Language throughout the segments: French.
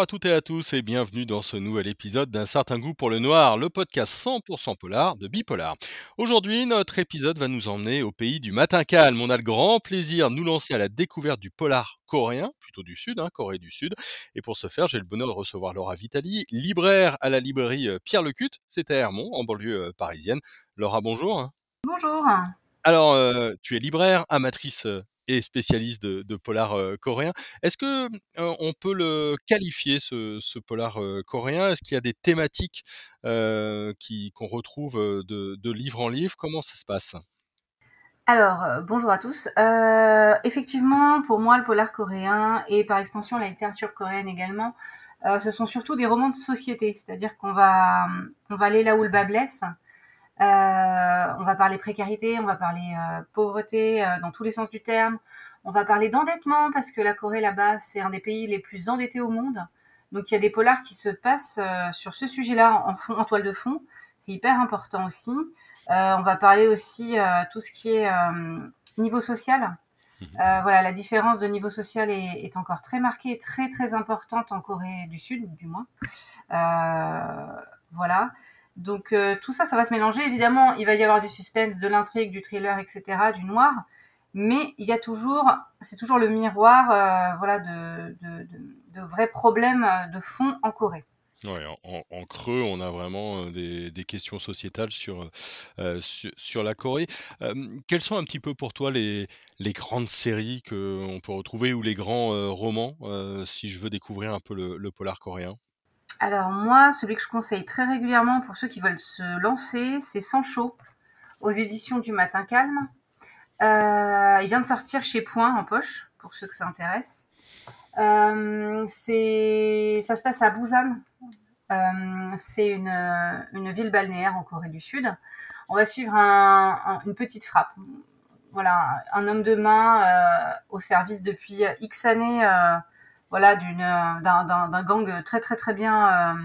Bonjour à toutes et à tous et bienvenue dans ce nouvel épisode d'un certain goût pour le noir, le podcast 100% polar de Bipolar. Aujourd'hui, notre épisode va nous emmener au pays du matin calme. On a le grand plaisir de nous lancer à la découverte du polar coréen, plutôt du sud, hein, Corée du Sud. Et pour ce faire, j'ai le bonheur de recevoir Laura Vitali, libraire à la librairie euh, Pierre Lecut, c'est à Hermont, en banlieue euh, parisienne. Laura, bonjour. Bonjour. Alors, euh, tu es libraire, amatrice et spécialiste de, polar euh, coréen. Est-ce que euh, on peut le qualifier ce, polar euh, coréen? Est-ce qu'il y a des thématiques qui qu'on retrouve de, livre en livre? Comment ça se passe? Alors, bonjour à tous. Effectivement, pour moi, le polar coréen et par extension la littérature coréenne également, ce sont surtout des romans de société, c'est-à-dire qu'on va, on va aller là où le bas blesse. Euh, on va parler précarité, on va parler euh, pauvreté euh, dans tous les sens du terme. On va parler d'endettement parce que la Corée là-bas, c'est un des pays les plus endettés au monde. Donc il y a des polars qui se passent euh, sur ce sujet-là en, fond, en toile de fond. C'est hyper important aussi. Euh, on va parler aussi euh, tout ce qui est euh, niveau social. Mhm. Euh, voilà, la différence de niveau social est, est encore très marquée, très très importante en Corée du Sud, du moins. Euh, voilà. Donc euh, tout ça, ça va se mélanger. Évidemment, il va y avoir du suspense, de l'intrigue, du thriller, etc., du noir. Mais il y a toujours, c'est toujours le miroir, euh, voilà, de, vrais problèmes de fond en Corée. Ouais, en, creux, on a vraiment euh, des, questions sociétales sur, la Corée. Quelles sont un petit peu pour toi les, grandes séries que on peut retrouver ou les grands romans si je veux découvrir un peu le polar coréen? Alors moi, celui que je conseille très régulièrement pour ceux qui veulent se lancer, c'est Sancho, aux éditions du Matin Calme. Euh, il vient de sortir chez Point en poche, pour ceux que ça intéresse. Euh, c'est, ça se passe à Busan. Euh, c'est une, une ville balnéaire en Corée du Sud. On va suivre un- un- une petite frappe. Voilà, un homme de main au service depuis X années, voilà, euh, d'un, gang très très très bien, euh,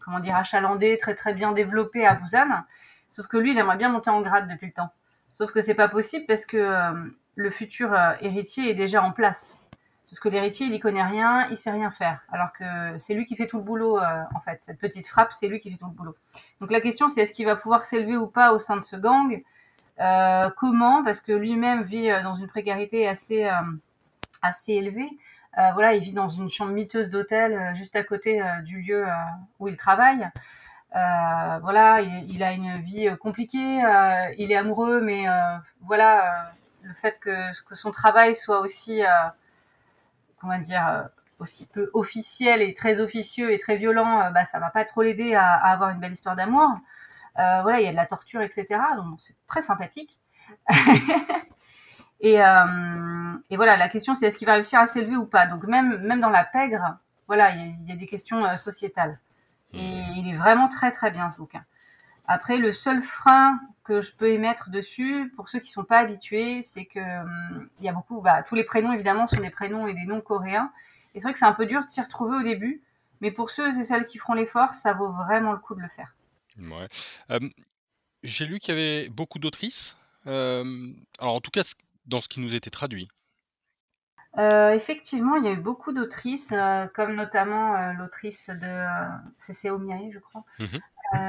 comment dire, achalandé, très très bien développé à Busan. Sauf que lui, il aimerait bien monter en grade depuis le temps. Sauf que c'est pas possible parce que euh, le futur héritier est déjà en place. Sauf que l'héritier, il y connaît rien, il sait rien faire. Alors que c'est lui qui fait tout le boulot, en fait. Cette petite frappe, c'est lui qui fait tout le boulot. Donc la question, c'est est-ce qu'il va pouvoir s'élever ou pas au sein de ce gang? Comment? Parce que lui-même vit dans une précarité assez, assez élevée. Euh, voilà, il vit dans une chambre miteuse d'hôtel euh, juste à côté euh, du lieu où il travaille. Voilà, il, a une vie compliquée, il est amoureux, mais voilà, le fait que, que son travail soit aussi, comment dire, aussi peu officiel et très officieux et très violent, bah, ça va pas trop l'aider à, avoir une belle histoire d'amour. Voilà, il y a de la torture, etc. Donc c'est très sympathique. et, euh, et voilà, la question c'est est-ce qu'il va réussir à s'élever ou pas? Donc même même dans la pègre, voilà, il y a, il y a des questions euh, sociétales. Et Mhm. il est vraiment très très bien ce bouquin. Après, le seul frein que je peux émettre dessus, pour ceux qui sont pas habitués, c'est que hum, il y a beaucoup, bah, tous les prénoms évidemment sont des prénoms et des noms coréens. Et c'est vrai que c'est un peu dur de s'y retrouver au début, mais pour ceux et celles qui feront l'effort, ça vaut vraiment le coup de le faire. Ouais. Euh, j'ai lu qu'il y avait beaucoup d'autrices. Euh, alors en tout cas, dans ce qui nous était traduit. Euh, effectivement, il y a eu beaucoup d'autrices, euh, comme notamment euh, l'autrice de Seo Mireille, je crois. Mhm.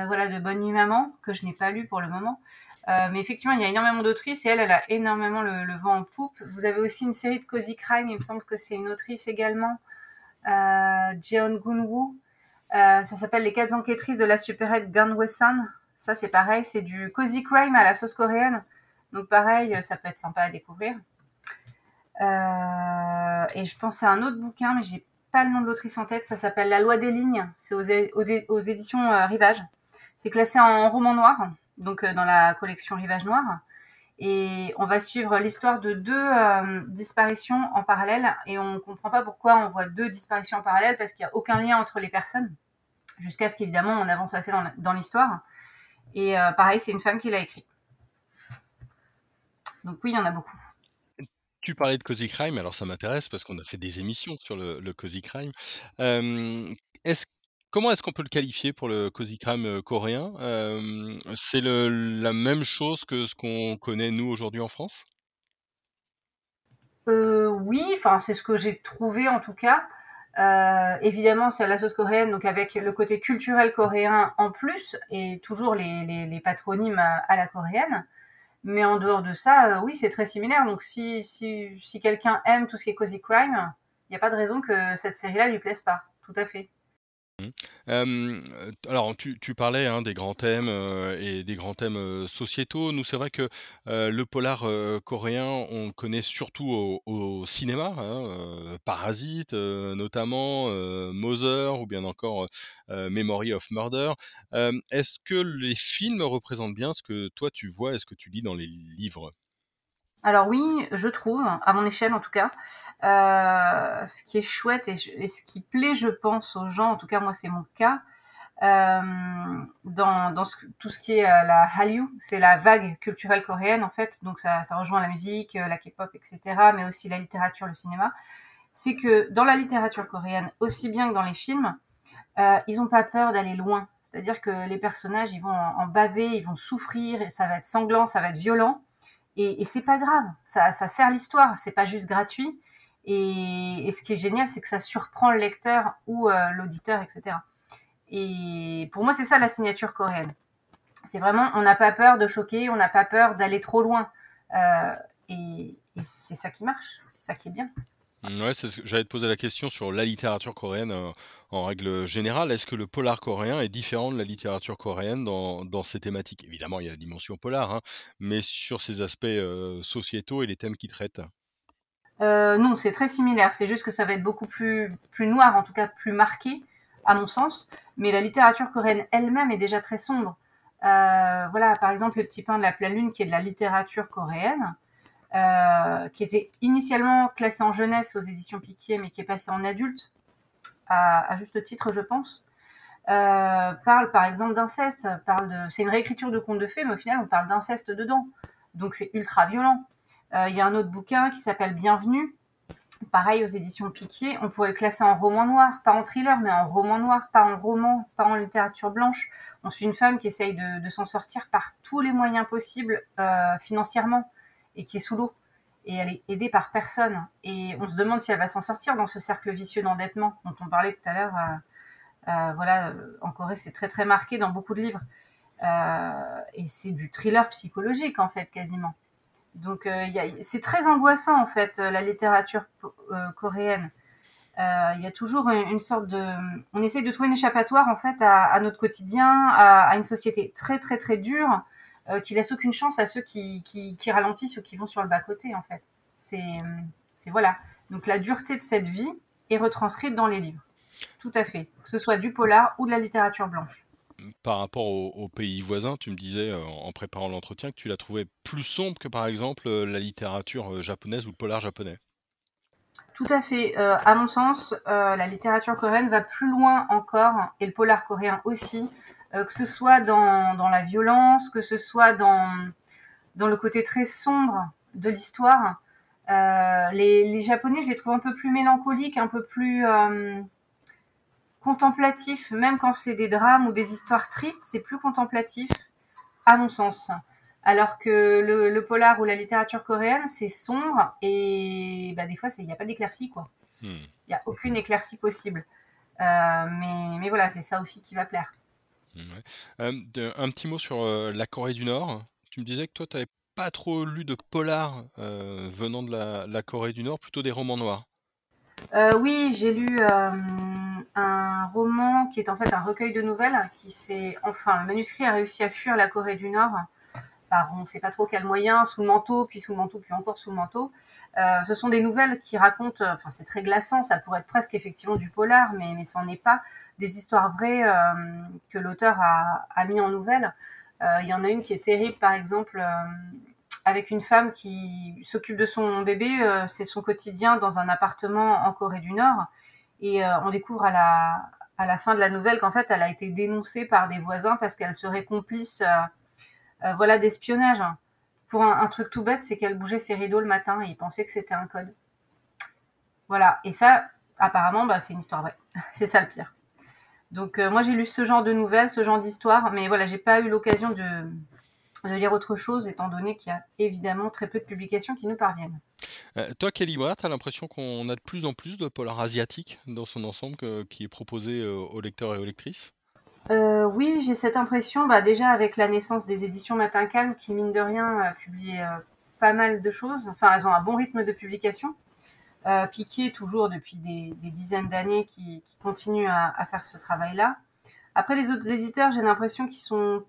Voilà, de Bonne Nuit Maman, que je n'ai pas lu pour le moment. Mais effectivement, il y a énormément d'autrices et elle, elle a énormément le, le vent en poupe. Vous avez aussi une série de Cozy Crime, il me semble que c'est une autrice également, Jeon Gun-woo. Ça s'appelle Les quatre enquêtrices de la supérette Ganwesan. Ça, c'est pareil, c'est du Cozy Crime à la sauce coréenne. Donc pareil, ça peut être sympa à découvrir. Euh, et je pense à un autre bouquin, mais j'ai pas le nom de l'autrice en tête. Ça s'appelle La loi des lignes. C'est aux, éditions euh, Rivage. C'est classé en roman noir, donc euh, dans la collection Rivage Noir. Et on va suivre l'histoire de deux euh, disparitions en parallèle. Et on comprend pas pourquoi on voit deux disparitions en parallèle, parce qu'il n'y a aucun lien entre les personnes. Jusqu'à ce qu'évidemment on avance assez dans l'histoire. Et euh, pareil, c'est une femme qui l'a écrit. Donc oui, il y en a beaucoup. Tu parlais de Cozy Crime, alors ça m'intéresse parce qu'on a fait des émissions sur le, le Cozy Crime. Euh, comment est-ce qu'on peut le qualifier pour le Cozy Crime euh, coréen? Euh, C'est la même chose que ce qu'on connaît nous aujourd'hui en France? Euh, oui, enfin c'est ce que j'ai trouvé en tout cas. évidemment, c'est la sauce coréenne, donc avec le côté culturel coréen en plus, et toujours les, patronymes à, la coréenne. Mais en dehors de ça, oui, c'est très similaire. Donc si, si, si quelqu'un aime tout ce qui est cozy crime, il n'y a pas de raison que cette série-là lui plaise pas. Tout à fait. Mmh. alors tu parlais, hein, des grands thèmes, et des grands thèmes, sociétaux. Nous, c'est vrai que, le polar, coréen, on connaît surtout au cinéma, hein, Parasite, notamment, Mother ou bien encore, Memory of Murder. est-ce que les films représentent bien ce que toi tu vois et ce que tu lis dans les livres? Alors oui, je trouve, à mon échelle en tout cas, euh, ce qui est chouette et, ce qui plaît, je pense, aux gens, en tout cas moi c'est mon cas, euh, dans, tout ce qui est euh, la Hallyu, c'est la vague culturelle coréenne en fait, donc ça, rejoint la musique, la K-pop, etc., mais aussi la littérature, le cinéma, c'est que dans la littérature coréenne, aussi bien que dans les films, ils n'ont pas peur d'aller loin. C'est-à-dire que les personnages, ils vont en baver, ils vont souffrir, et ça va être sanglant, ça va être violent. Et, c'est pas grave, ça, sert l'histoire, c'est pas juste gratuit. Et, ce qui est génial, c'est que ça surprend le lecteur ou euh, l'auditeur, etc. Et pour moi, c'est ça la signature coréenne. C'est vraiment, on n'a pas peur de choquer, on n'a pas peur d'aller trop loin. Euh, et c'est ça qui marche, c'est ça qui est bien. Ouais, j'allais te poser la question sur la littérature coréenne euh, en règle générale. Est-ce que le polar coréen est différent de la littérature coréenne dans, dans ces thématiques? Évidemment, il y a la dimension polar, hein, mais sur ces aspects euh, sociétaux et les thèmes qu'il traite. Euh, non, c'est très similaire. C'est juste que ça va être beaucoup plus, plus noir, en tout cas plus marqué, à mon sens. Mais la littérature coréenne elle-même est déjà très sombre. voilà, par exemple, Le Petit Pain de la Pleine Lune, qui est de la littérature coréenne. Euh, qui était initialement classé en jeunesse aux éditions Piquier, mais qui est passé en adulte, à, juste titre, je pense. Euh, parle par exemple d'inceste, parle de, c'est une réécriture de contes de fées, mais au final on parle d'inceste dedans, donc c'est ultra violent. Euh, il y a un autre bouquin qui s'appelle Bienvenue, pareil aux éditions Piquier, on pourrait le classer en roman noir, pas en thriller, mais en roman noir, pas en roman, pas en littérature blanche. On suit une femme qui essaye de, de s'en sortir par tous les moyens possibles financièrement et qui est sous l'eau. Et elle est aidée par personne. Et on se demande si elle va s'en sortir dans ce cercle vicieux d'endettement dont on parlait tout à l'heure. Euh, euh, voilà, en Corée, c'est très très marqué dans beaucoup de livres. Euh, et c'est du thriller psychologique en fait, quasiment. Donc c'est très angoissant en fait, la littérature coréenne. Il y a toujours une, sorte de... On essaie de trouver une échappatoire en fait à, notre quotidien, à, une société très très très dure euh, qui laisse aucune chance à ceux qui, qui, ralentissent ou qui vont sur le bas-côté, en fait. C'est, voilà. Donc la dureté de cette vie est retranscrite dans les livres. Tout à fait. Que ce soit du polar ou de la littérature blanche. Par rapport aux, pays voisins, tu me disais euh, en préparant l'entretien que tu l'as trouvé plus sombre que par exemple euh, la littérature japonaise ou le polar japonais. Tout à fait. à mon sens, la littérature coréenne va plus loin encore, et le polar coréen aussi, euh, que ce soit dans, dans, la violence, que ce soit dans, dans le côté très sombre de l'histoire. Euh, les, les, Japonais, je les trouve un peu plus mélancoliques, un peu plus euh, contemplatifs, même quand c'est des drames ou des histoires tristes, c'est plus contemplatif, à mon sens. Alors que le, le polar ou la littérature coréenne, c'est sombre et bah, des fois, il n'y a pas d'éclaircie, quoi. Hmm. Il n'y a aucune éclaircie possible. Euh, mais, mais voilà, c'est ça aussi qui va plaire. Un petit mot sur la Corée du Nord. Tu me disais que toi, tu n'avais pas trop lu de polar venant de la, Corée du Nord, plutôt des romans noirs. oui, j'ai lu un roman qui est en fait un recueil de nouvelles qui s'est enfin le manuscrit a réussi à fuir la Corée du Nord on ne sait pas trop quel moyen, sous le manteau, puis sous le manteau, puis encore sous le manteau. Euh, ce sont des nouvelles qui racontent, enfin c'est très glaçant, ça pourrait être presque effectivement du polar, mais, mais n'en est pas, des histoires vraies euh, que l'auteur a, mis en nouvelles. Euh, il y en a une qui est terrible, par exemple, avec une femme qui s'occupe de son bébé, c'est son quotidien dans un appartement en Corée du Nord, et on découvre à la, à la fin de la nouvelle qu'en fait elle a été dénoncée par des voisins parce qu'elle serait complice euh, voilà d'espionnage. Pour un, truc tout bête, c'est qu'elle bougeait ses rideaux le matin et il pensait que c'était un code. Voilà. Et ça, apparemment, bah, c'est une histoire vraie. c'est ça le pire. Donc euh, moi j'ai lu ce genre de nouvelles, ce genre d'histoire, mais voilà, j'ai pas eu l'occasion de, lire autre chose, étant donné qu'il y a évidemment très peu de publications qui nous parviennent. Euh, toi, Kelly tu as l'impression qu'on a de plus en plus de polar asiatique dans son ensemble qui est proposé aux lecteurs et aux lectrices? Euh, oui, j'ai cette impression, bah, déjà avec la naissance des éditions Matin Calme, qui mine de rien publient pas mal de choses. Enfin, elles ont un bon rythme de publication. Euh, Piquet, toujours depuis des, dizaines d'années, qui, qui, continue à, à faire ce travail-là. Après, les autres éditeurs, j'ai l'impression qu'ils sont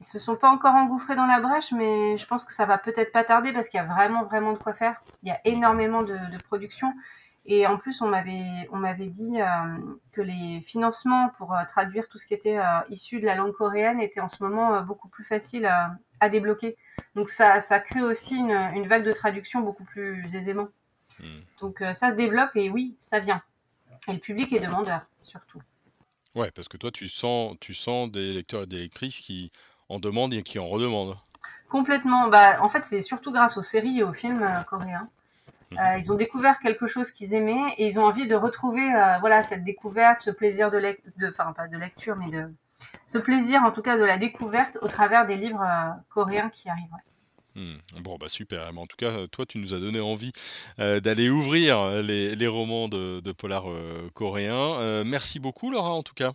ils se sont pas encore engouffrés dans la brèche, mais je pense que ça va peut-être pas tarder parce qu'il y a vraiment vraiment de quoi faire. Il y a énormément de, de production et en plus on m'avait on m'avait dit euh, que les financements pour euh, traduire tout ce qui était euh, issu de la langue coréenne étaient en ce moment beaucoup plus faciles à, débloquer. Donc ça ça crée aussi une, une vague de traduction beaucoup plus aisément. Hmm. Donc ça se développe et oui ça vient. Et le public est demandeur surtout. Ouais, parce que toi, tu sens, tu sens des lecteurs et des lectrices qui en demande et qui en redemande. Complètement. Bah, en fait, c'est surtout grâce aux séries et aux films coréens. Mhm. Euh, ils ont découvert quelque chose qu'ils aimaient et ils ont envie de retrouver euh, voilà cette découverte, ce plaisir de, de enfin pas de lecture, mais de ce plaisir en tout cas de la découverte au travers des livres coréens qui arrivent. Hmm. Bon, bah super. en tout cas, toi, tu nous as donné envie d'aller ouvrir les, romans de, polar coréens. merci beaucoup, Laura, en tout cas.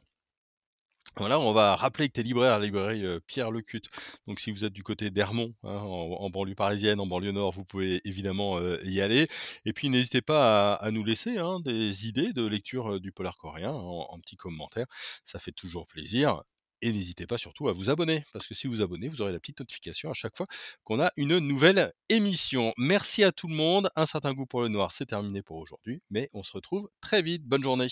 Voilà, on va rappeler que tu es libraire à la librairie Pierre Lecute. Donc, si vous êtes du côté d'Hermont, hein, en, banlieue parisienne, en banlieue nord, vous pouvez évidemment y aller. Et puis, n'hésitez pas à, nous laisser hein, des idées de lecture du polar coréen en, en petit commentaire. Ça fait toujours plaisir. Et n'hésitez pas surtout à vous abonner, parce que si vous abonnez, vous aurez la petite notification à chaque fois qu'on a une nouvelle émission. Merci à tout le monde. Un certain goût pour le noir, c'est terminé pour aujourd'hui, mais on se retrouve très vite. Bonne journée.